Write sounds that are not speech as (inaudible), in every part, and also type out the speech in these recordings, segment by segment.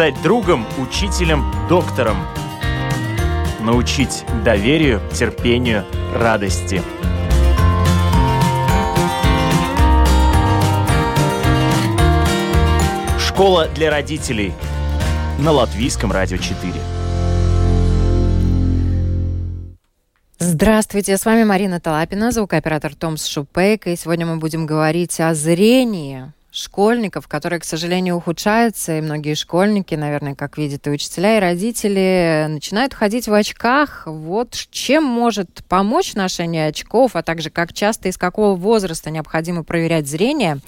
стать другом, учителем, доктором. Научить доверию, терпению, радости. Школа для родителей на Латвийском радио 4. Здравствуйте, с вами Марина Талапина, звукооператор Томс Шупейк, и сегодня мы будем говорить о зрении школьников, которые, к сожалению, ухудшаются, и многие школьники, наверное, как видят и учителя, и родители, начинают ходить в очках. Вот чем может помочь ношение очков, а также как часто и с какого возраста необходимо проверять зрение,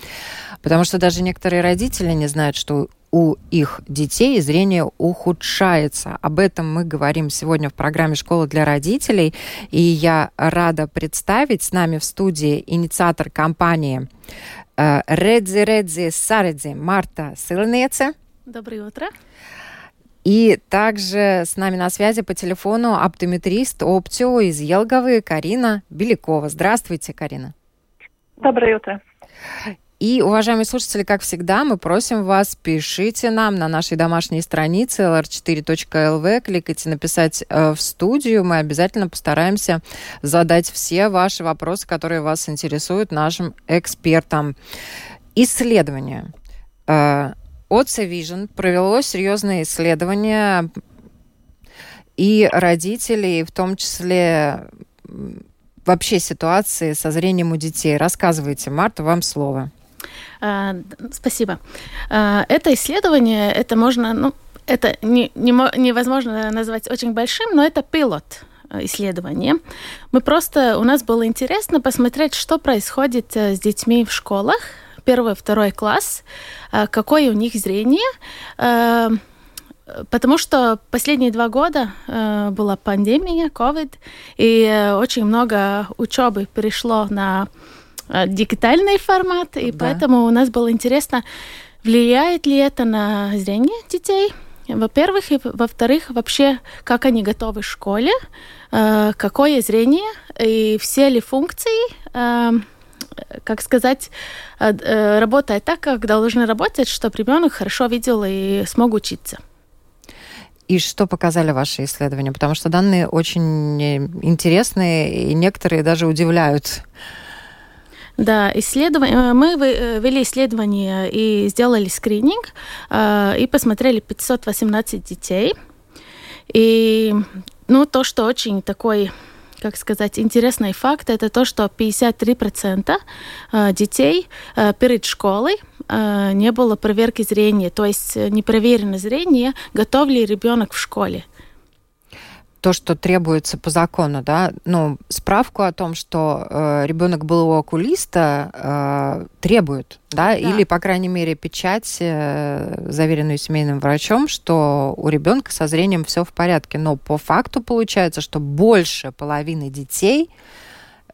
потому что даже некоторые родители не знают, что у их детей зрение ухудшается. Об этом мы говорим сегодня в программе «Школа для родителей». И я рада представить с нами в студии инициатор кампании Redzi, Redzi, Saredzi Марта Сылнеце. Доброе утро. И также с нами на связи по телефону оптометрист Оптио из Елговы Карина Белякова. Здравствуйте, Карина. Доброе утро. И, уважаемые слушатели, как всегда, мы просим вас, пишите нам на нашей домашней странице lr4.lv, кликайте «Написать э, в студию». Мы обязательно постараемся задать все ваши вопросы, которые вас интересуют нашим экспертам. Исследование. Э, OC Vision провело серьезное исследование, и родителей, в том числе вообще ситуации со зрением у детей. Рассказывайте, Марта, вам слово. А, спасибо. А, это исследование, это можно, ну, это не, не, невозможно назвать очень большим, но это пилот э, исследование. Мы просто, у нас было интересно посмотреть, что происходит э, с детьми в школах, первый, второй класс, э, какое у них зрение, потому что последние два года была пандемия, COVID, и очень много учебы перешло на дигитальный формат, и да. поэтому у нас было интересно, влияет ли это на зрение детей, во-первых, и во-вторых, вообще, как они готовы в школе, э, какое зрение и все ли функции, э, как сказать, работают так, как должны работать, чтобы ребенок хорошо видел и смог учиться. И что показали ваши исследования? Потому что данные очень интересные, и некоторые даже удивляют. Да, исследование, э, мы э, вели исследование и сделали скрининг, э, и посмотрели 518 детей. И ну, то, что очень такой как сказать, интересный факт, это то, что 53% детей перед школой не было проверки зрения, то есть не проверено зрение, готов ли ребенок в школе то, что требуется по закону, да, ну, справку о том, что э, ребенок был у окулиста, э, требуют, да? да, или, по крайней мере, печать, э, заверенную семейным врачом, что у ребенка со зрением все в порядке. Но по факту получается, что больше половины детей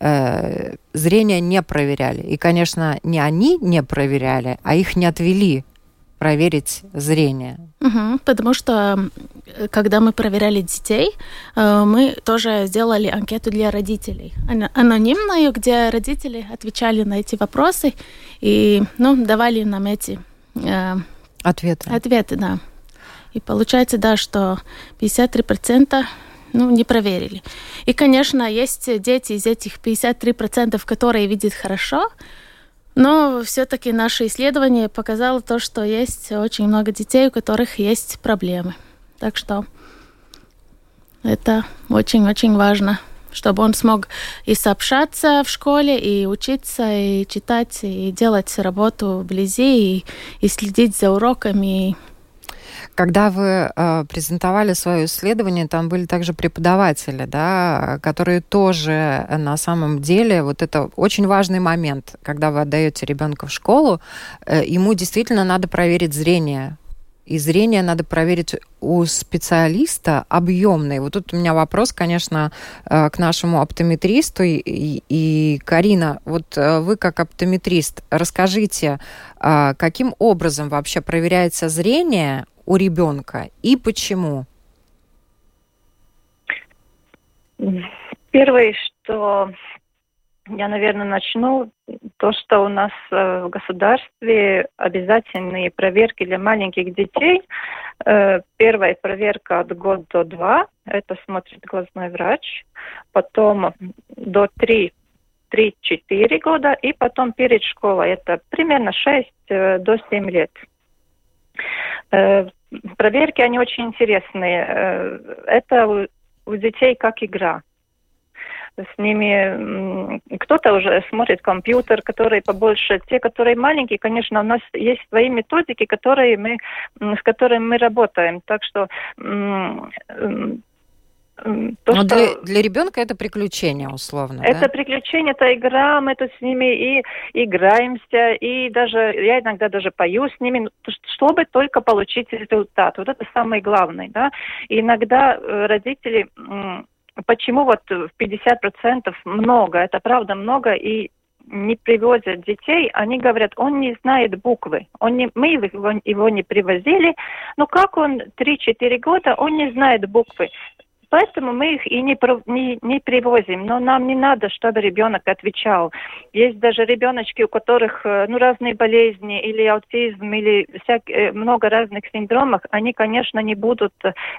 э, зрение не проверяли. И, конечно, не они не проверяли, а их не отвели проверить зрение. Угу, потому что когда мы проверяли детей, э, мы тоже сделали анкету для родителей, анонимную, где родители отвечали на эти вопросы и ну, давали нам эти э, ответы. Ответы, да. И получается, да, что 53% ну, не проверили. И, конечно, есть дети из этих 53%, которые видят хорошо, но все-таки наше исследование показало то, что есть очень много детей, у которых есть проблемы. Так что это очень-очень важно, чтобы он смог и сообщаться в школе, и учиться, и читать, и делать работу вблизи, и, и следить за уроками, когда вы э, презентовали свое исследование, там были также преподаватели, да, которые тоже на самом деле, вот это очень важный момент, когда вы отдаете ребенка в школу, э, ему действительно надо проверить зрение. И зрение надо проверить у специалиста объемный. Вот тут у меня вопрос, конечно, э, к нашему оптометристу. И, и Карина, вот э, вы как оптометрист, расскажите, э, каким образом вообще проверяется зрение у ребенка и почему? Первое, что я, наверное, начну то, что у нас э, в государстве обязательные проверки для маленьких детей. Э, первая проверка от года до два, это смотрит глазной врач. Потом до три 3-4 года, и потом перед школой, это примерно 6 э, до 7 лет. Проверки, они очень интересные. Э, это у детей как игра с ними кто-то уже смотрит компьютер, которые побольше. Те, которые маленькие, конечно, у нас есть свои методики, которые мы, с которыми мы работаем. Так что то, Но что... для, для ребенка это приключение, условно. Это да? приключение, это игра, мы тут с ними и играемся, и даже я иногда даже пою с ними, ну, чтобы только получить результат. Вот это самое главное, да. И иногда э, родители, почему вот в 50% много, это правда много, и не привозят детей, они говорят, он не знает буквы. Он не, мы его, его не привозили, но как он 3-4 года, он не знает буквы. Поэтому мы их и не, не, не привозим. Но нам не надо, чтобы ребенок отвечал. Есть даже ребеночки, у которых э, ну, разные болезни, или аутизм, или всяк, э, много разных синдромов. Они, конечно, не будут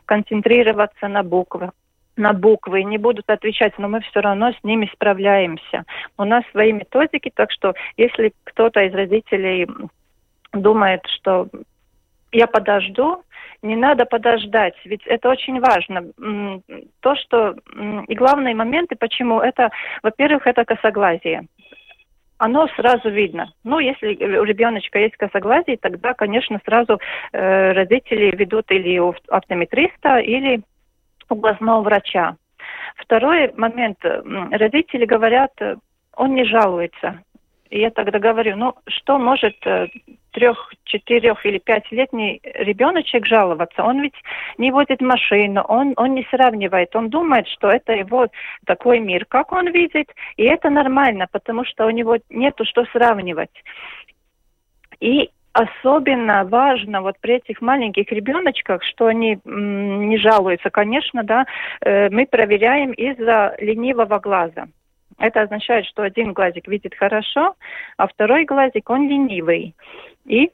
концентрироваться на буквах на буквы, не будут отвечать, но мы все равно с ними справляемся. У нас свои методики, так что если кто-то из родителей думает, что я подожду, не надо подождать, ведь это очень важно. То, что и главные моменты, почему это, во-первых, это косоглазие. Оно сразу видно. Ну, если у ребеночка есть косоглазие, тогда, конечно, сразу э, родители ведут или у оптометриста, или у глазного врача. Второй момент. Родители говорят, он не жалуется. И я тогда говорю, ну что может э, трех, четырех или пятилетний ребеночек жаловаться? Он ведь не водит машину, он, он не сравнивает, он думает, что это его такой мир, как он видит, и это нормально, потому что у него нету что сравнивать. И особенно важно вот при этих маленьких ребеночках, что они м, не жалуются, конечно, да, э, мы проверяем из-за ленивого глаза. Это означает, что один глазик видит хорошо, а второй глазик, он ленивый. И э,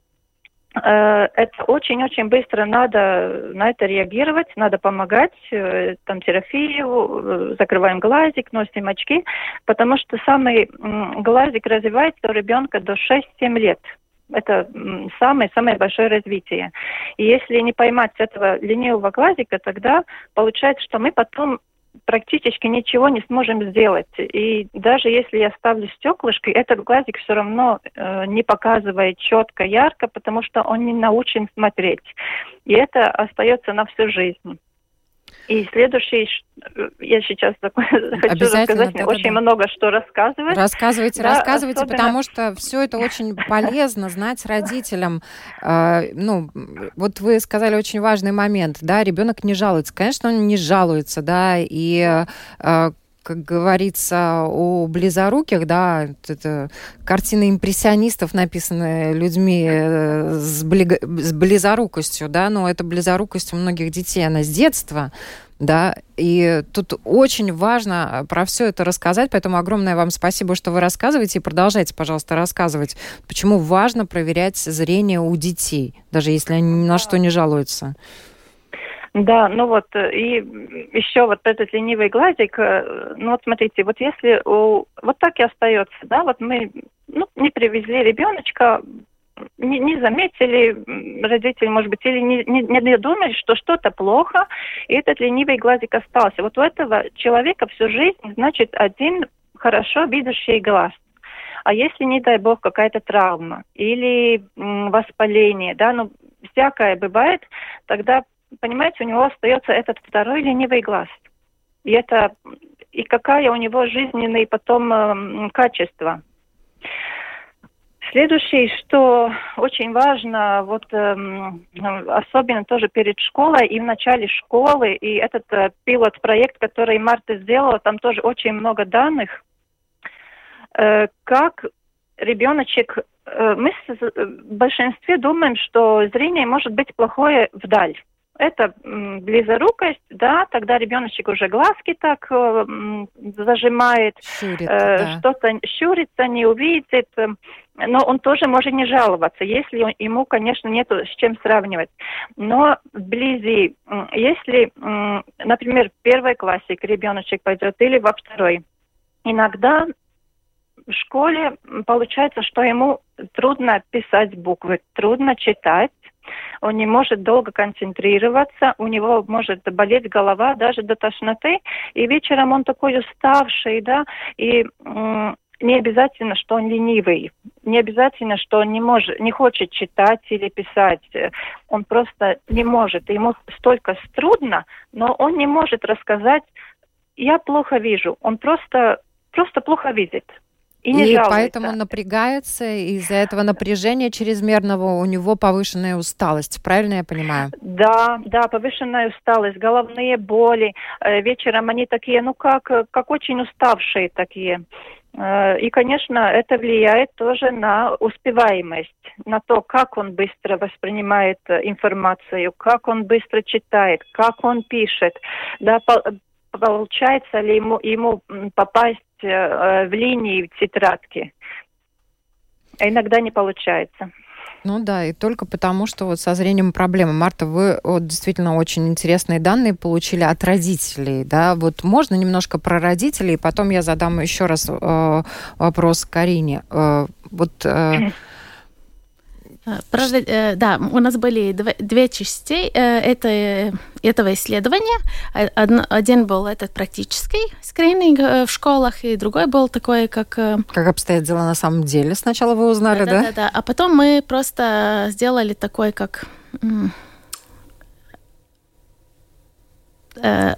это очень-очень быстро надо на это реагировать, надо помогать, э, там терапию, э, закрываем глазик, носим очки, потому что самый глазик развивается у ребенка до 6-7 лет. Это самое-самое большое развитие. И если не поймать этого ленивого глазика, тогда получается, что мы потом практически ничего не сможем сделать. И даже если я ставлю стеклышки, этот глазик все равно э, не показывает четко, ярко, потому что он не научен смотреть. И это остается на всю жизнь. И следующий, я сейчас (laughs) хочу рассказать, да, очень да. много что рассказывать. Рассказывайте, да, рассказывайте, особенно... потому что все это (laughs) очень полезно знать родителям. А, ну, вот вы сказали очень важный момент, да, ребенок не жалуется. Конечно, он не жалуется, да, и а, как говорится, о близоруких, да, это картины импрессионистов, написанные людьми э, с, бли, с близорукостью, да, но это близорукость у многих детей, она с детства, да, и тут очень важно про все это рассказать, поэтому огромное вам спасибо, что вы рассказываете, и продолжайте, пожалуйста, рассказывать, почему важно проверять зрение у детей, даже если они ни на что не жалуются. Да, ну вот, э, и еще вот этот ленивый глазик, э, ну вот смотрите, вот если у, вот так и остается, да, вот мы, ну, не привезли ребеночка, не, не заметили родители, может быть, или не, не, не думали, что что-то плохо, и этот ленивый глазик остался. Вот у этого человека всю жизнь, значит, один хорошо видящий глаз. А если, не дай бог, какая-то травма или м, воспаление, да, ну, всякое бывает, тогда понимаете, у него остается этот второй ленивый глаз. И это и какая у него жизненные потом э, качества. Следующее, что очень важно, вот э, особенно тоже перед школой и в начале школы, и этот э, пилот-проект, который Марта сделала, там тоже очень много данных, э, как ребеночек, э, мы в большинстве думаем, что зрение может быть плохое вдаль это близорукость, да, тогда ребеночек уже глазки так э, зажимает, Щурит, э, да. что-то щурится, не увидит, но он тоже может не жаловаться, если он, ему, конечно, нет с чем сравнивать. Но вблизи, если, например, в первой классе ребеночек пойдет или во второй, иногда в школе получается, что ему трудно писать буквы, трудно читать, он не может долго концентрироваться, у него может болеть голова даже до тошноты, и вечером он такой уставший, да, и не обязательно, что он ленивый, не обязательно, что он не может, не хочет читать или писать. Он просто не может. Ему столько трудно, но он не может рассказать. Я плохо вижу. Он просто, просто плохо видит. И, не и поэтому напрягается, из-за этого напряжения чрезмерного у него повышенная усталость, правильно я понимаю? Да, да, повышенная усталость, головные боли. Э, вечером они такие, ну как, как очень уставшие такие. Э, и, конечно, это влияет тоже на успеваемость, на то, как он быстро воспринимает э, информацию, как он быстро читает, как он пишет. Да, получается ли ему, ему попасть в линии в тетрадки. А иногда не получается. Ну да, и только потому, что вот со зрением проблемы. Марта, вы вот, действительно очень интересные данные получили от родителей, да? Вот можно немножко про родителей, потом я задам еще раз э, вопрос Карине. Э, вот э, Э, (laughs) Правда, э, да, у нас были две части э, это, этого исследования. Один был этот практический скрининг в школах, и другой был такой, как... Как обстоят дела на самом деле? Сначала вы узнали, да? Да, да, да. А потом мы просто сделали такой, как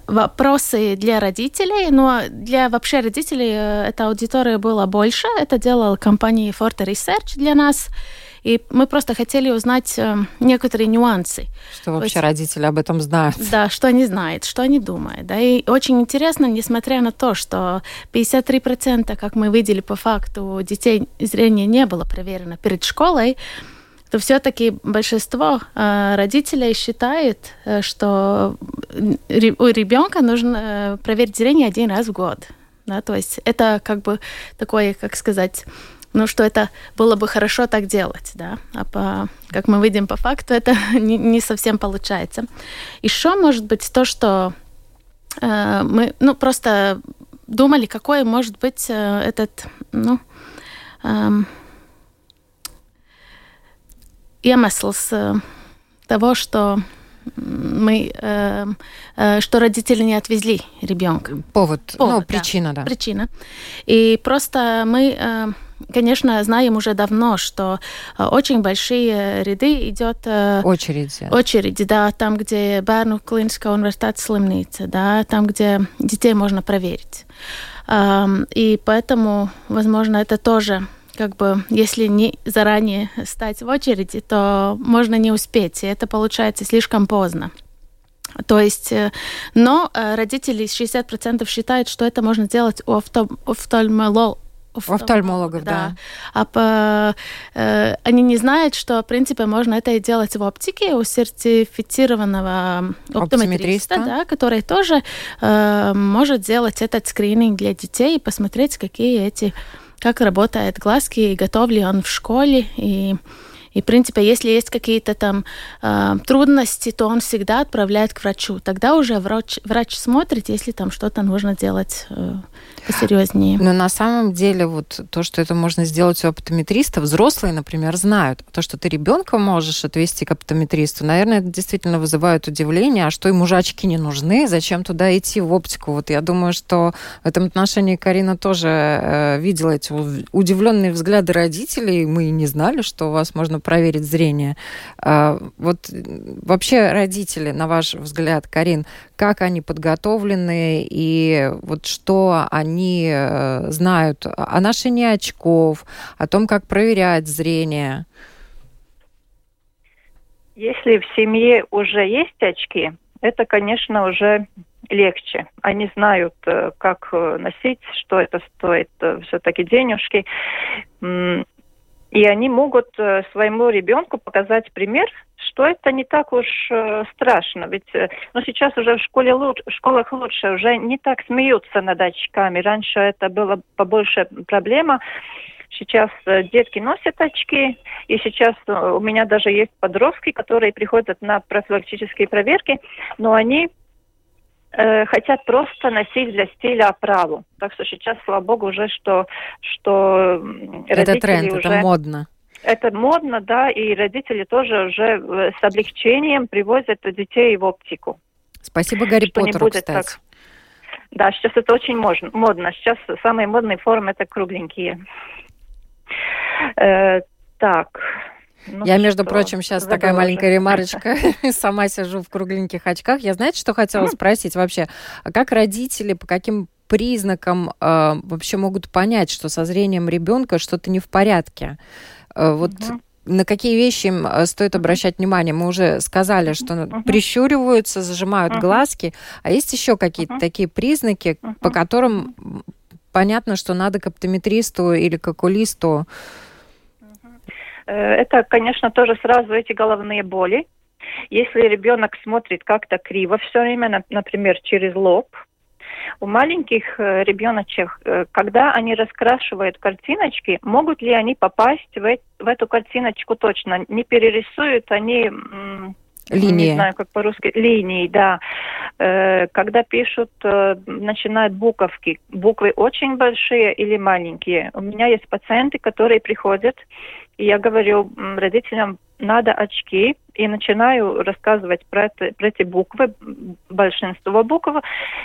вопросы для родителей, но для вообще родителей эта аудитория была больше. Это делала компания Forte Research для нас. И мы просто хотели узнать э, некоторые нюансы. Что вообще есть, родители об этом знают. Да, что они знают, что они думают. Да. И очень интересно, несмотря на то, что 53%, как мы видели по факту, детей зрения не было проверено перед школой, то все-таки большинство э, родителей считает, э, что у ребенка нужно э, проверить зрение один раз в год. Да, то есть это как бы такое, как сказать, ну, что это было бы хорошо так делать, да. А по, как мы видим по факту, это (laughs) не, не совсем получается. Еще может быть то, что э, мы, ну, просто думали, какой может быть э, этот, ну, э, iemesls э, того, что мы, э, э, что родители не отвезли ребенка. Повод, ну, Повод ну, причина, да. да. Причина. И просто мы э, конечно, знаем уже давно, что э, очень большие ряды идет... Э, очереди. Очереди, да, там, где Бērnu клиническая университет слимница, да, там, где детей можно проверить. И поэтому, возможно, это тоже как бы, если не заранее стать в очереди, то можно не успеть, и это получается слишком поздно. То есть, э, но родители 60% считают, что это можно сделать у офтальмолога офтальмологов, да. да. А по, э, они не знают, что, в принципе, можно это делать в оптике у сертифицированного оптометриста, да, который тоже э, может сделать этот скрининг для детей и посмотреть, какие эти, как работают глазки, и готов ли он в школе, и и, в принципе, если есть какие-то там э, трудности, то он всегда отправляет к врачу. Тогда уже врач, врач смотрит, если там что-то нужно делать э, посерьезнее. Но на самом деле вот то, что это можно сделать у оптометриста, взрослые, например, знают. То, что ты ребенка можешь отвести к оптометристу, наверное, это действительно вызывает удивление. А что ему же очки не нужны? Зачем туда идти в оптику? Вот я думаю, что в этом отношении Карина тоже э, видела эти удивленные взгляды родителей. Мы не знали, что у вас можно проверить зрение. Э, вот вообще родители, на ваш взгляд, Карин, как они подготовлены и вот что они э, знают о ношении очков, о том, как проверять зрение? Если в семье уже есть очки, это, конечно, уже легче. Они знают, э, как э, носить, что это стоит, все-таки денежки. И они могут э, своему ребенку показать пример, что это не так уж э, страшно. Ведь э, ну, сейчас уже в школе лучше, в школах лучше, уже не так смеются над очками. Раньше это была побольше проблема. Сейчас детки носят очки, и сейчас у меня даже есть подростки, которые приходят на профилактические проверки, но они э, хотят просто носить для стиля оправу. Так что сейчас, слава богу, уже что, что это тренд, уже... это модно. Это модно, да, и родители тоже уже э, с облегчением привозят детей в оптику. Спасибо Гарри Поттеру, кстати. Так. Да, сейчас это очень модно. Сейчас самые модные формы это кругленькие. Э, так. Ну, Я, между что? прочим, сейчас Забыла такая маленькая ремарочка. (laughs) Сама сижу в кругленьких очках. Я, знаете, что хотела спросить вообще? А как родители, по каким признакам э, вообще могут понять, что со зрением ребенка что-то не в порядке? Э, вот угу. на какие вещи им стоит обращать внимание? Мы уже сказали, что угу. прищуриваются, зажимают угу. глазки. А есть еще какие-то угу. такие признаки, по которым понятно, что надо к оптометристу или к окулисту? Э, это, конечно, тоже сразу эти головные боли. Если ребенок смотрит как-то криво все время, например, через лоб, у маленьких э, ребеночек, э, когда они раскрашивают картиночки, могут ли они попасть в, в эту картиночку точно? Не перерисуют они Линии. Не знаю, как по-русски. Линии, да. Когда пишут, начинают буковки. Буквы очень большие или маленькие. У меня есть пациенты, которые приходят, и я говорю родителям, надо очки, и начинаю рассказывать про, это, про эти буквы, большинство букв,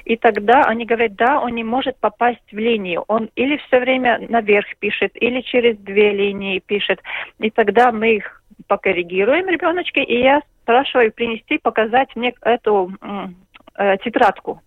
и тогда они говорят, да, он не может попасть в линию. Он или все время наверх пишет, или через две линии пишет. И тогда мы их покоррегируем ребеночки, и я спрашиваю принести, показать мне эту э, тетрадку.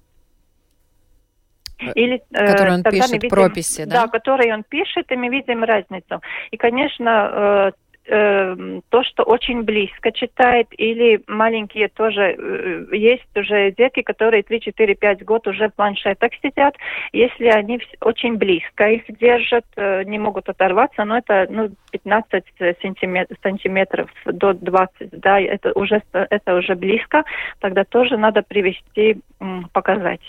Э, Или, э, которую он пишет, видим, прописи, да? Да, которые он пишет, и мы видим разницу. И, конечно, э, то, что очень близко читает, или маленькие тоже, э, есть уже дети, которые 3, 4, 5 год уже в планшетах сидят, если они очень близко их держат, э, не могут оторваться, но это ну, 15 сантиметров, сантиметров до 20, да, это уже, это уже близко, тогда тоже надо привести, показать.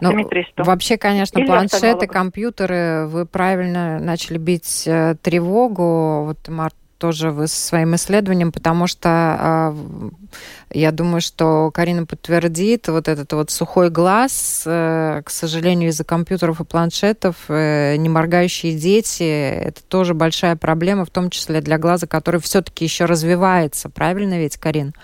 Ну, вообще, конечно, Или планшеты, компьютеры, вы правильно начали бить э, тревогу. Вот Март тоже вы со своим исследованием, потому что а, я думаю, что Карина подтвердит вот этот вот сухой глаз, э, к сожалению, из-за компьютеров и планшетов, э, не моргающие дети, это тоже большая проблема, в том числе для глаза, который все-таки еще развивается. Правильно ведь, Карин?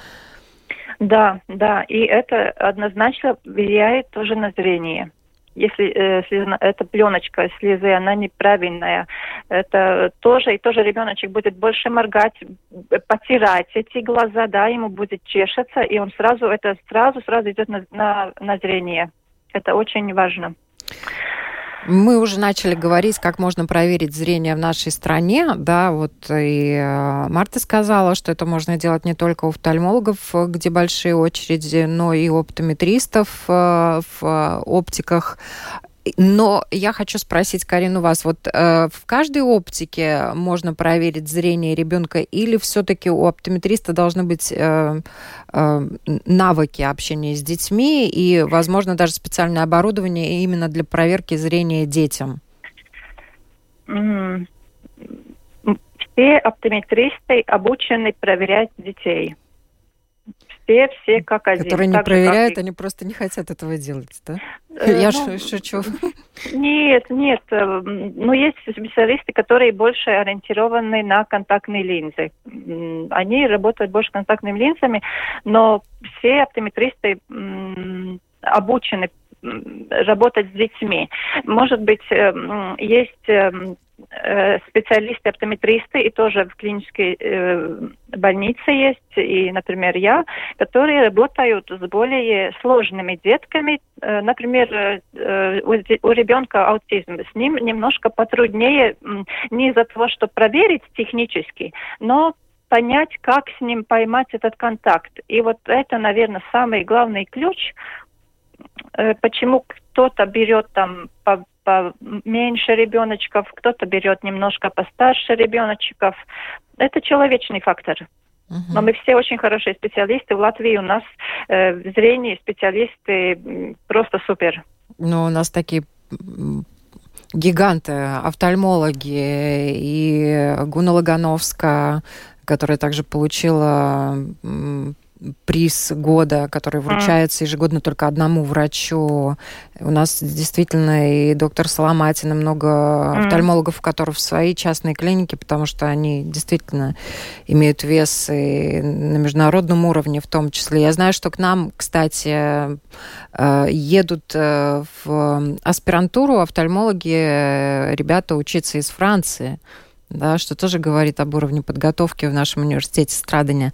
Да, да, и это однозначно влияет тоже на зрение если э, слезна, эта пленочка слезы, она неправильная, это тоже, и тоже ребеночек будет больше моргать, потирать эти глаза, да, ему будет чешется, и он сразу, это сразу, сразу идет на, на, на зрение. Это очень важно. Мы уже начали говорить, как можно проверить зрение в нашей стране. Да, вот и э, Марта сказала, что это можно делать не только у офтальмологов, где большие очереди, но и у оптометристов э, в оптиках. Но я хочу спросить, Карину, вас, вот э, в каждой оптике можно проверить зрение ребенка или все-таки у оптометриста должны быть э, э, навыки общения с детьми и, возможно, даже специальное оборудование именно для проверки зрения детям? Все оптометристы обучены проверять детей все, все как один. Которые не проверяют, же, они просто не хотят этого делать, да? Э, Я ну, шучу. Нет, нет. Э, ну, есть специалисты, которые больше ориентированы на контактные линзы. Они работают больше контактными линзами, но все оптометристы обучены работать с детьми. Может быть, э, есть Э, специалисты-оптометристы, и тоже в клинической э, больнице есть, и, например, я, которые работают с более сложными детками. Э, например, э, у, у ребенка аутизм, с ним немножко потруднее не из-за того, что проверить технически, но понять, как с ним поймать этот контакт. И вот это, наверное, самый главный ключ, э, почему кто-то берет там по поменьше ребеночков, кто-то берет немножко постарше ребеночков. Это человечный фактор. Но мы все очень хорошие специалисты. В Латвии у нас э, в зрении специалисты просто супер. Ну, у нас такие гиганты, офтальмологи и Гуна Лагановска, которая также получила приз года, который вручается ежегодно только одному врачу. У нас действительно и доктор Соломатин, и много офтальмологов, которые в своей частной клинике, потому что они действительно имеют вес и на международном уровне в том числе. Я знаю, что к нам, кстати, э, едут э, в аспирантуру офтальмологи, э, ребята учиться из Франции да, что тоже говорит об уровне подготовки в нашем университете страдания.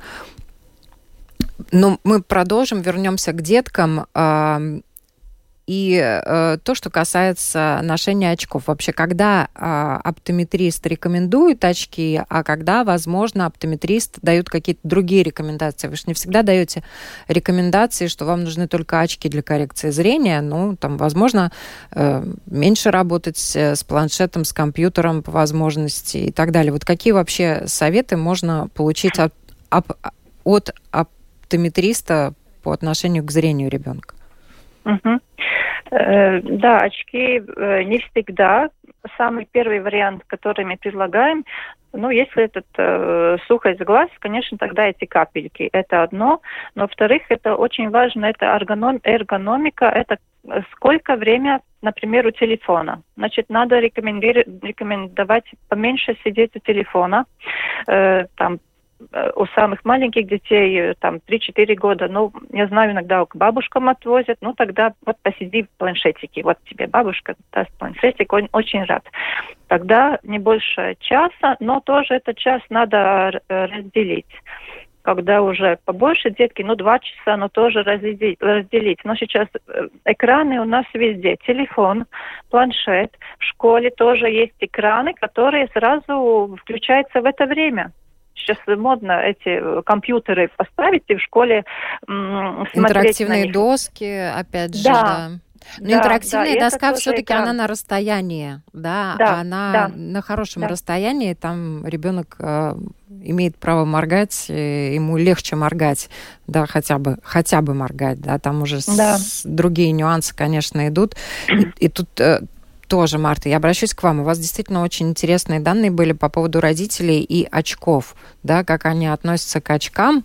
Но мы продолжим, вернемся к деткам. И э, то, что касается ношения очков. Вообще, когда э, оптометрист рекомендует очки, а когда, возможно, оптометрист дают какие-то другие рекомендации. Вы же не всегда даете рекомендации, что вам нужны только очки для коррекции зрения. Ну, там, возможно, э, меньше работать с планшетом, с компьютером по возможности и так далее. Вот какие вообще советы можно получить от, от оптометриста по отношению к зрению ребенка? Э, да, очки э, не всегда. Самый первый вариант, который мы предлагаем, ну, если этот э, сухость глаз, конечно, тогда эти капельки. Это одно. Но, во-вторых, это очень важно, это эргоном, эргономика, это сколько время, например, у телефона. Значит, надо рекомендовать поменьше сидеть у телефона, э, там Э, у самых маленьких детей, э, там, 3-4 года, ну, я знаю, иногда к бабушкам отвозят, ну, тогда вот посиди в планшетике, вот тебе бабушка даст планшетик, он очень рад. Тогда не больше часа, но тоже этот час надо э, разделить когда уже побольше детки, ну, два часа, но тоже разделить. разделить. Но сейчас экраны у нас везде. Телефон, планшет. В школе тоже есть экраны, которые сразу включаются в это время сейчас модно эти э, компьютеры поставить и в школе смотреть Интерактивные доски, опять же, да. да. Но да, интерактивная да, доска все-таки она на расстоянии, да, да она да, на хорошем да. расстоянии, там ребенок э, имеет право моргать, ему легче моргать, да, хотя бы, хотя бы моргать, да, там уже да. с, другие нюансы, конечно, идут. И, и тут э, тоже, Марта, я обращусь к вам. У вас действительно очень интересные данные были по поводу родителей и очков, да, как они относятся к очкам.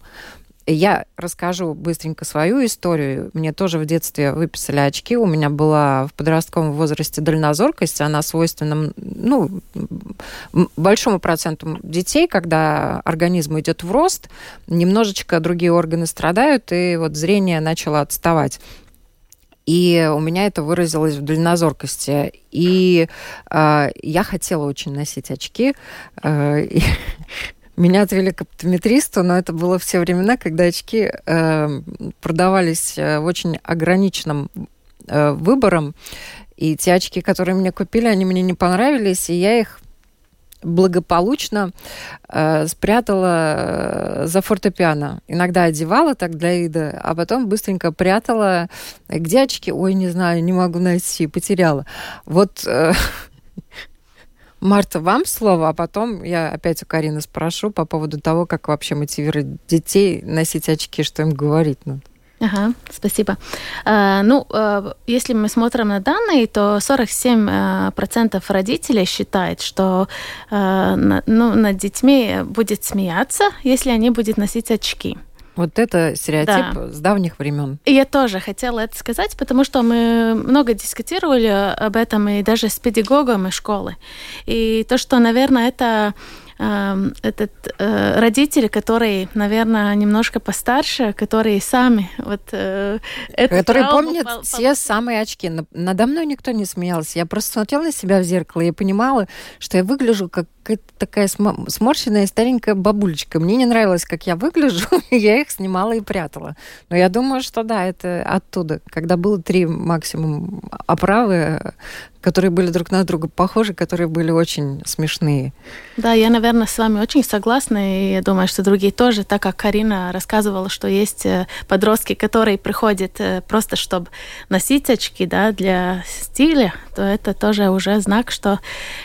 Я расскажу быстренько свою историю. Мне тоже в детстве выписали очки. У меня была в подростковом возрасте дальнозоркость. Она свойственна ну, большому проценту детей, когда организм идет в рост, немножечко другие органы страдают, и вот зрение начало отставать. И у меня это выразилось в дальнозоркости. И э, я хотела очень носить очки. Э, и (laughs) меня отвели к оптометристу, но это было все времена, когда очки э, продавались э, в очень ограниченном э, выбором. И те очки, которые мне купили, они мне не понравились, и я их благополучно э, спрятала э, за фортепиано. Иногда одевала так для вида, а потом быстренько прятала. Где очки? Ой, не знаю, не могу найти, потеряла. Вот, э, (laughs) Марта, вам слово, а потом я опять у Карины спрошу по поводу того, как вообще мотивировать детей носить очки, что им говорить надо. Ага, спасибо. А, ну, а, если мы смотрим на данные, то 47% процентов родителей считают, что а, ну, над детьми будет смеяться, если они будут носить очки. Вот это стереотип да. с давних времен. И я тоже хотела это сказать, потому что мы много дискутировали об этом и даже с педагогом и школы. И то, что, наверное, это этот э, родители, которые, наверное, немножко постарше, которые сами вот э, которые помнят по, все по... самые очки. Надо мной никто не смеялся. Я просто смотрела на себя в зеркало и понимала, что я выгляжу как какая-то такая сморщенная старенькая бабулечка. Мне не нравилось, как я выгляжу, (laughs) я их снимала и прятала. Но я думаю, что да, это оттуда. Когда было три максимум оправы, которые были друг на друга похожи, которые были очень смешные. Да, я, наверное, с вами очень согласна, и я думаю, что другие тоже, так как Карина рассказывала, что есть э, подростки, которые приходят э, просто, чтобы носить очки, да, для стиля, то это тоже уже знак, что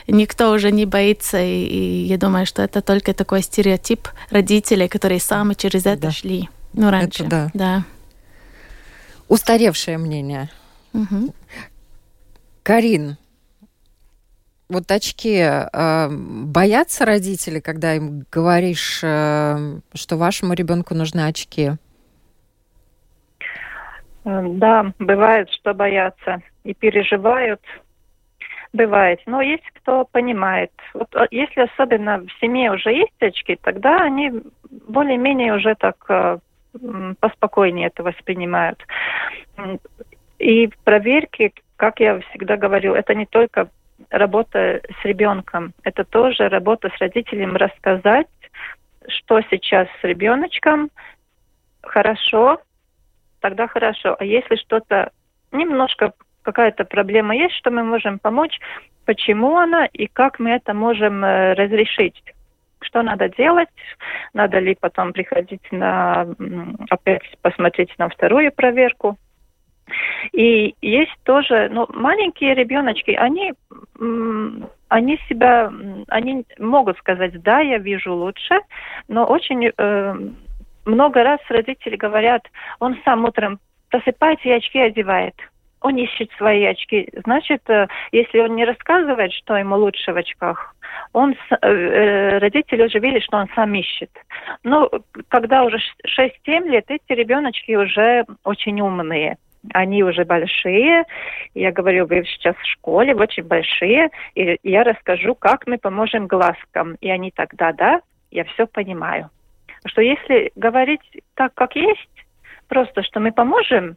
никто уже не боится, и, и я думаю, что это только такой стереотип родителей, которые сами через это да. шли. Ну, раньше. Это да. да. Устаревшее мнение. Угу. Карин, вот очки э, боятся родители, когда им говоришь, э, что вашему ребенку нужны очки? Э, да, бывает, что боятся и переживают. Бывает. Но есть кто понимает. Вот а, если особенно в семье уже есть очки, тогда они более-менее уже так э, поспокойнее это воспринимают. И проверки, как я всегда говорю, это не только работа с ребенком, это тоже работа с родителем рассказать, что сейчас с ребеночком хорошо, тогда хорошо. А если что-то немножко какая-то проблема есть, что мы можем помочь, почему она и как мы это можем э, разрешить. Что надо делать, надо ли потом приходить на опять посмотреть на вторую проверку. И есть тоже, ну, маленькие ребеночки, они, они себя, они могут сказать, да, я вижу лучше, но очень э, много раз родители говорят, он сам утром просыпается и очки одевает он ищет свои очки. Значит, э, если он не рассказывает, что ему лучше в очках, он, э, э, родители уже видят, что он сам ищет. Но когда уже 6-7 лет, эти ребеночки уже очень умные они уже большие. Я говорю, вы сейчас в школе, очень большие, и я расскажу, как мы поможем глазкам. И они тогда, да, я все понимаю. Что если говорить так, как есть, просто, что мы поможем,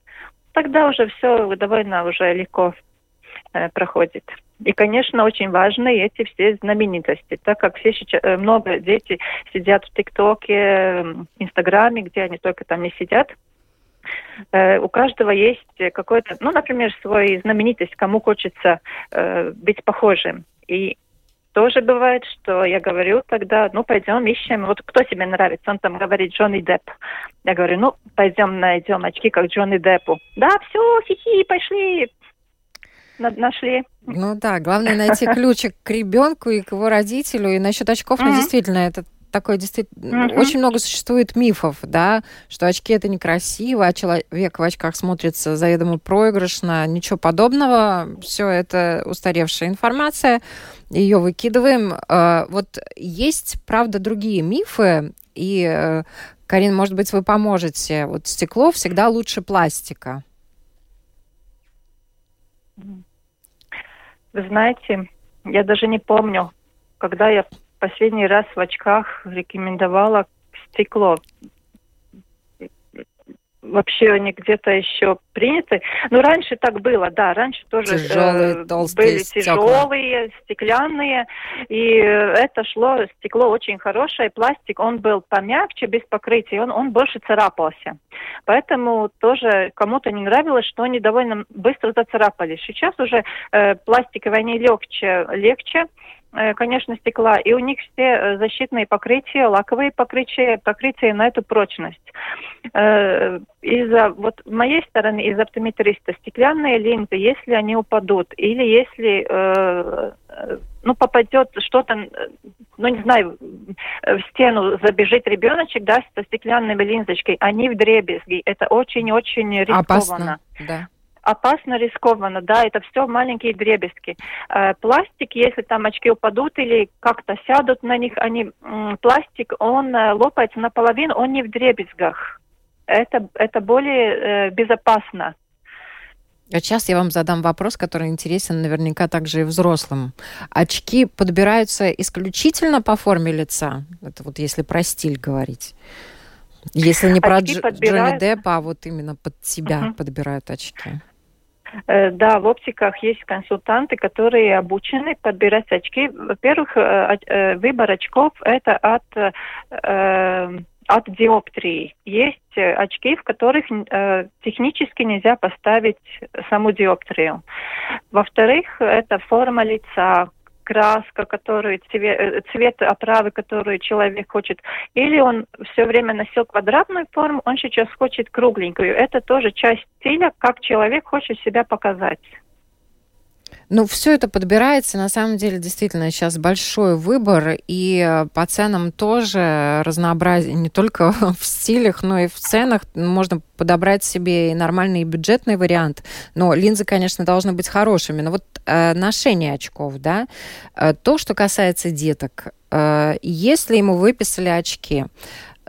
тогда уже все довольно уже легко э, проходит. И, конечно, очень важны эти все знаменитости, так как все сейчас, э, много дети сидят в ТикТоке, Инстаграме, где они только там не сидят. Э, у каждого есть какой-то, ну, например, свой знаменитость, кому хочется э, быть похожим. И тоже бывает, что я говорю тогда, ну, пойдем ищем, вот кто тебе нравится, он там говорит Джонни Депп. Я говорю, ну, пойдем найдем очки, как Джонни Деппу. Да, все, хихи, пошли, нашли. Ну да, главное найти ключик к ребенку и к его родителю. И насчет очков, ну, действительно, это такой действительно... Uh-huh. Очень много существует мифов, да, что очки это некрасиво, а человек в очках смотрится заведомо проигрышно. Ничего подобного. Все это устаревшая информация. Ее выкидываем. А, вот есть, правда, другие мифы, и, э, Карин, может быть, вы поможете. Вот стекло всегда лучше пластика. Вы знаете, я даже не помню, когда я последний раз в очках рекомендовала стекло вообще они где-то еще приняты. Ну, раньше так было, да, раньше тоже тяжелые, э, были тяжелые, стеклянные, и это шло, стекло очень хорошее, пластик, он был помягче, без покрытия, он, он больше царапался. Поэтому тоже кому-то не нравилось, что они довольно быстро зацарапались. Сейчас уже э, пластиковые, они легче, легче, конечно, стекла, и у них все э, защитные покрытия, лаковые покрытия, покрытия на эту прочность. Э, из-за, вот моей стороны, из оптометриста, стеклянные линзы, если они упадут, или если ну, попадет что-то, ну, не знаю, в стену забежит ребеночек, да, со стеклянными линзочкой, они в дребезги. Это очень-очень рискованно. Опасно, да опасно, рискованно, да, это все маленькие дребезги. Э, пластик, если там очки упадут или как-то сядут на них, они, пластик, он э, лопается наполовину, он не в дребезгах. Это, это более э, безопасно. А сейчас я вам задам вопрос, который интересен наверняка также и взрослым. Очки подбираются исключительно по форме лица? Это вот если про стиль говорить. Если не очки про подбирают... Джонни Деппа, а вот именно под себя uh-huh. подбирают очки. Э, да, в оптиках есть консультанты, которые обучены подбирать очки. Во-первых, э, э, выбор очков это от от диоптрии. Есть очки, в которых технически нельзя поставить саму диоптрию. Во-вторых, это форма лица, краска, которую цвет, э, цвет оправы, которую человек хочет. Или он все время носил квадратную форму, он сейчас хочет кругленькую. Это тоже часть стиля, как человек хочет себя показать. Ну, все это подбирается. На самом деле, действительно, сейчас большой выбор. И э, по ценам тоже разнообразие не только (laughs) в стилях, но и в ценах. Можно подобрать себе и нормальный и бюджетный вариант. Но линзы, конечно, должны быть хорошими. Но вот э, ношение очков, да, э, то, что касается деток, э, если ему выписали очки,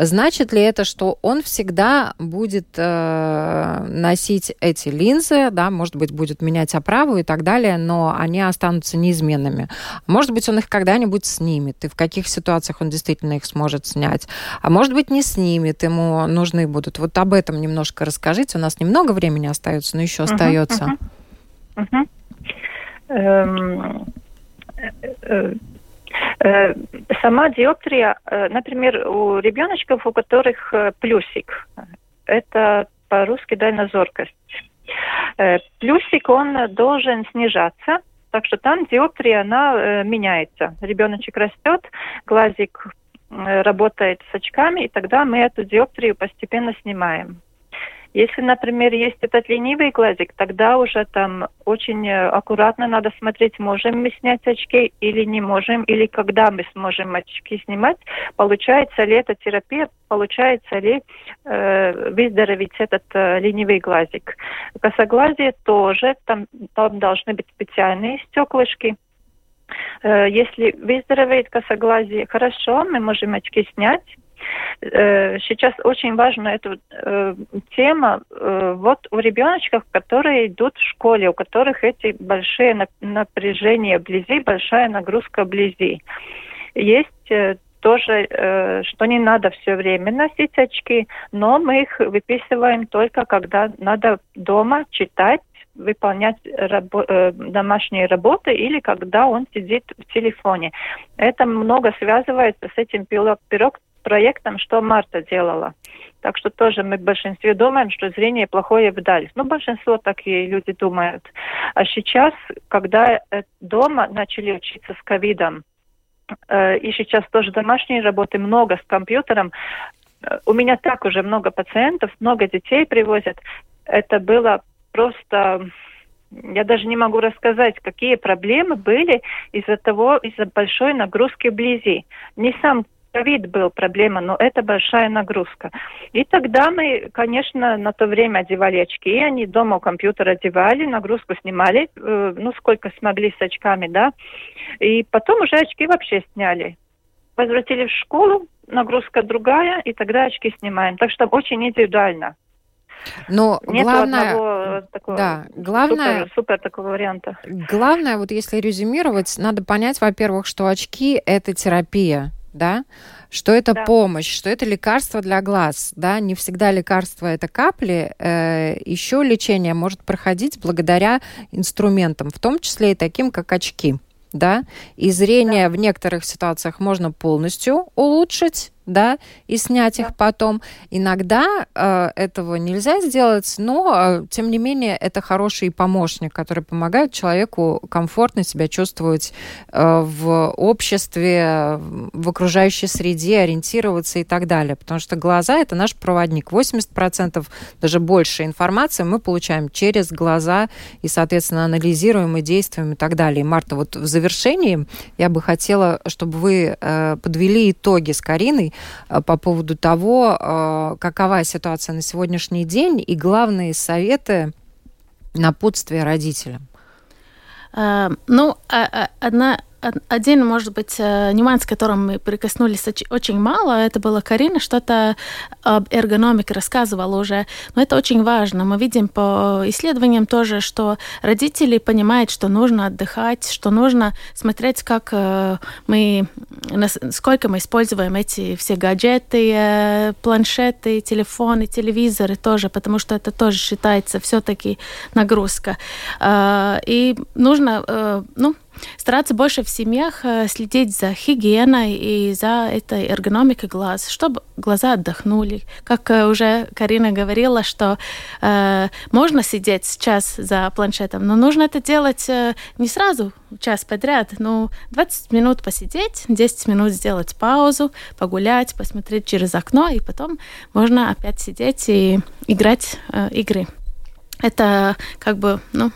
Значит ли это, что он всегда будет э, носить эти линзы, да, может быть, будет менять оправу и так далее, но они останутся неизменными. Может быть, он их когда-нибудь снимет, и в каких ситуациях он действительно их сможет снять. А может быть, не снимет, ему нужны будут. Вот об этом немножко расскажите. У нас немного времени остается, но еще остается. Uh-huh, uh-huh. Uh-huh. Um, Э, сама диоптрия, э, например, у ребеночков, у которых э, плюсик, это по-русски дальнозоркость. Плюсик, он должен снижаться, так что там диоптрия, она меняется. Ребеночек растет, глазик работает с очками, и тогда мы эту диоптрию постепенно снимаем. Если, например, есть этот ленивый глазик, тогда уже там очень э, аккуратно надо смотреть, можем мы снять очки или не можем, или когда мы сможем очки снимать, получается ли эта терапия, получается ли э, выздороветь этот э, ленивый глазик. Косоглазие тоже, там, там должны быть специальные стеклышки, э, если выздоровеет косоглазие, хорошо, мы можем очки снять, сейчас очень важна эта э, тема э, вот у ребеночков, которые идут в школе, у которых эти большие напряжения вблизи, большая нагрузка вблизи. Есть э, тоже, э, что не надо все время носить очки, но мы их выписываем только когда надо дома читать выполнять рабо- э, домашние работы или когда он сидит в телефоне. Это много связывается с этим пилот, пирог, проектом, что Марта делала. Так что тоже мы в большинстве думаем, что зрение плохое вдаль. Ну, большинство так и люди думают. А сейчас, когда э, дома начали учиться с ковидом, э, и сейчас тоже домашние работы много с компьютером, э, у меня так уже много пациентов, много детей привозят. Это было просто я даже не могу рассказать, какие проблемы были из-за того, из-за большой нагрузки вблизи. Не сам ковид был проблема, но это большая нагрузка. И тогда мы, конечно, на то время одевали очки, они дома у компьютера одевали, нагрузку снимали, э, ну, сколько смогли с очками, да. И потом уже очки вообще сняли. Возвратились в школу, нагрузка другая, и тогда очки снимаем. Так что очень индивидуально. Но Нет главное, одного такого да, главное, супер, супер такого варианта. Главное, вот если резюмировать, надо понять, во-первых, что очки это терапия да, что это да. помощь, что это лекарство для глаз, да, не всегда лекарство это капли, э, еще лечение может проходить благодаря инструментам, в том числе и таким, как очки, да, и зрение да. в некоторых ситуациях можно полностью улучшить, да, и снять да. их потом. Иногда э, этого нельзя сделать, но, э, тем не менее, это хороший помощник, который помогает человеку комфортно себя чувствовать э, в обществе, в окружающей среде, ориентироваться и так далее. Потому что глаза — это наш проводник. 80%, даже больше информации мы получаем через глаза и, соответственно, анализируем и действуем и так далее. И, Марта, вот в завершении я бы хотела, чтобы вы э, подвели итоги с Кариной по поводу того, э, какова ситуация на сегодняшний день и главные советы напутствия родителям. Uh, ну, одна один, может быть, э, нюанс, к которому мы прикоснулись очень мало, это было Карина, что-то об эргономике рассказывала уже, но это очень важно. Мы видим по исследованиям тоже, что родители понимают, что нужно отдыхать, что нужно смотреть, как э, мы, сколько мы используем эти все гаджеты, э, планшеты, телефоны, телевизоры тоже, потому что это тоже считается все-таки нагрузка. И нужно, ну, стараться больше в семьях э, следить за гигиеной и за этой эргономикой глаз, чтобы глаза отдохнули. Как э, уже Карина говорила, что э, можно сидеть час за планшетом, но нужно это делать э, не сразу, час подряд, ну, 20 минут посидеть, 10 минут сделать паузу, погулять, посмотреть через окно, и потом можно опять сидеть и играть э, игры. Это как бы, ну,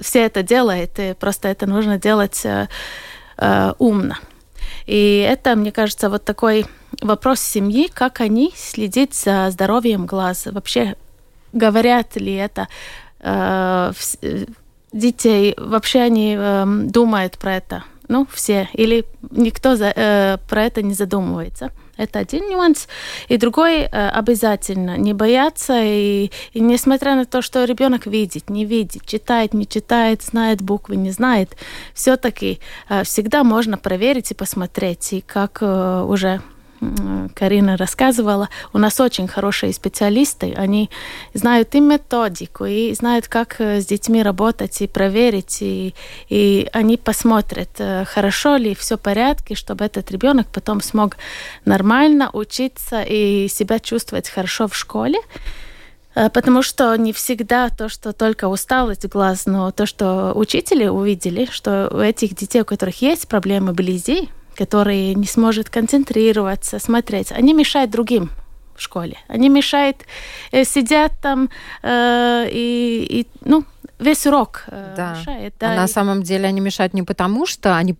все это делает, и просто это нужно делать э, э, умно. И это, мне кажется, вот такой вопрос семьи, как они следить за здоровьем глаз. Вообще, говорят ли это э, э детей, вообще они э, думают про это? Ну, все. Или никто за, э, про это не задумывается. Это один нюанс. И другой э, обязательно не бояться. И, и несмотря на то, что ребенок видит, не видит, читает, не читает, знает буквы, не знает, все-таки э, всегда можно проверить и посмотреть. И как э, уже Карина рассказывала, у нас очень хорошие специалисты, они знают и методику, и знают, как э, с детьми работать и проверить, и, и они посмотрят, э, хорошо ли все в порядке, чтобы этот ребенок потом смог нормально учиться и себя чувствовать хорошо в школе. Э, потому что не всегда то, что только усталость глаз, но то, что учители увидели, что у этих детей, у которых есть проблемы вблизи, которые не сможет концентрироваться, смотреть. Они мешают другим в школе. Они мешают, э, сидят там э, и, и, ну, весь урок э, да. мешает. Да. А на самом деле они мешают не потому, что они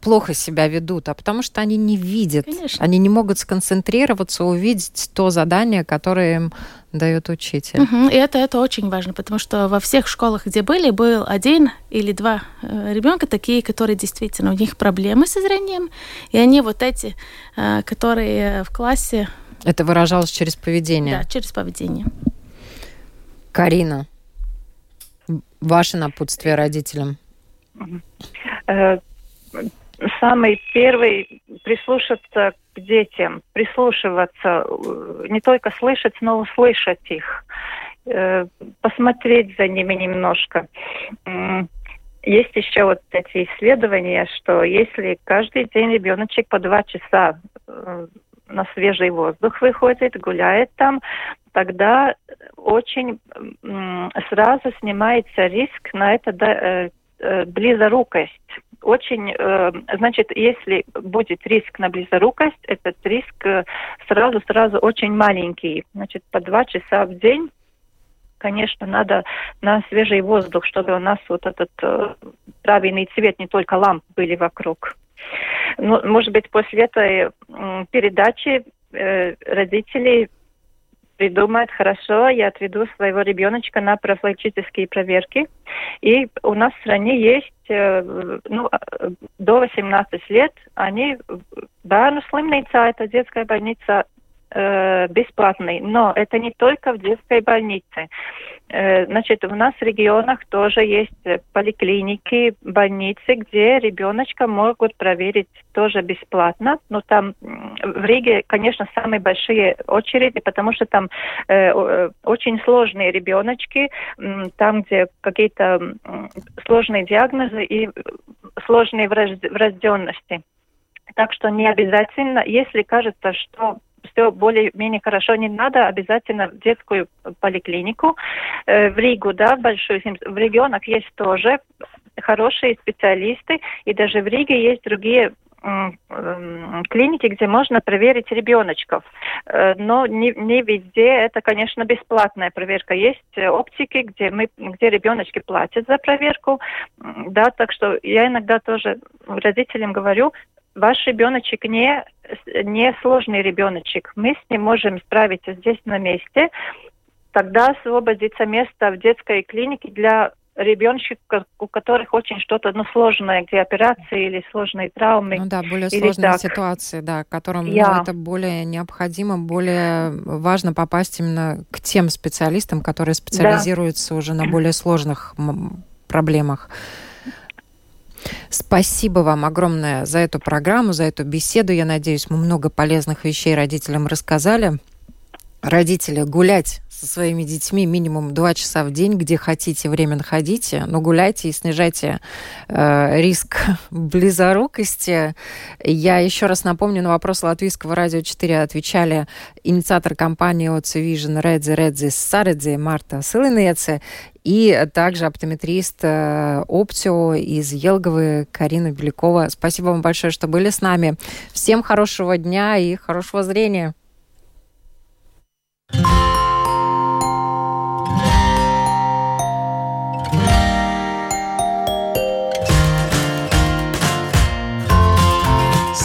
плохо себя ведут, а потому что они не видят. Конечно. Они не могут сконцентрироваться, увидеть то задание, которое им дает учитель. Угу. И это, это очень важно, потому что во всех школах, где были, был один или два э, ребенка такие, которые действительно у них проблемы со зрением, и они вот эти, э, которые в классе. Это выражалось через поведение. Да, через поведение. Карина, ваше напутствие родителям. Самый первый прислушаться к детям, прислушиваться, э, не только слышать, но услышать их, э, посмотреть за ними немножко. Есть еще вот эти исследования, что если каждый день ребеночек по два часа э, на свежий воздух выходит, гуляет там, тогда очень сразу снимается риск на это близорукость очень, э, значит, если будет риск на близорукость, этот риск сразу-сразу э, очень маленький. Значит, по два часа в день конечно, надо на свежий воздух, чтобы у нас вот этот э, правильный цвет, не только ламп были вокруг. Ну, может быть, после этой э, передачи э, родители придумает, хорошо, я отведу своего ребеночка на профилактические проверки. И у нас в стране есть э, ну, э, до 18 лет, они Бērnu slimnīcā, это детская больница э, бесплатный. Но это не только в детской больнице. Э, значит, у нас в регионах тоже есть поликлиники, больницы, где ребеночка могут проверить тоже бесплатно. Но там в Риге, конечно, самые большие очереди, потому что там э, э очень сложные ребеночки, там, где какие-то сложные диагнозы и сложные врожденности. Так что не обязательно, если кажется, что все более-менее хорошо, не надо обязательно в детскую поликлинику. Э, в Ригу, да, в большую, в регионах есть тоже хорошие специалисты, и даже в Риге есть другие клиники, где можно проверить ребеночков. Э, но не, не везде это, конечно, бесплатная проверка. Есть оптики, где, мы, где ребеночки платят за проверку. Да, так что я иногда тоже родителям говорю, ваш ребеночек не, не сложный ребеночек. Мы с ним можем справиться здесь на месте. Тогда освободится место в детской клинике для ребеночков, у которых очень что-то ну, сложное, где операции или сложные травмы. Ну да, более сложные так. ситуации, да, которым Я... ну, это более необходимо, более важно попасть именно к тем специалистам, которые специализируются да. уже на более сложных проблемах. Спасибо вам огромное за эту программу, за эту беседу. Я надеюсь, мы много полезных вещей родителям рассказали. родители гулять со своими детьми минимум два часа в день, где хотите, время находите, но гуляйте и снижайте э, риск (laughs) близорукости. Я еще раз напомню, на вопрос Латвийского радио 4 отвечали инициатор компании ОЦ Vision Редзи Редзи Саредзи Марта Сылынеце и также оптометрист э, Оптио из Елговы Карина Белякова. Спасибо вам большое, что были с нами. Всем хорошего дня и хорошего зрения.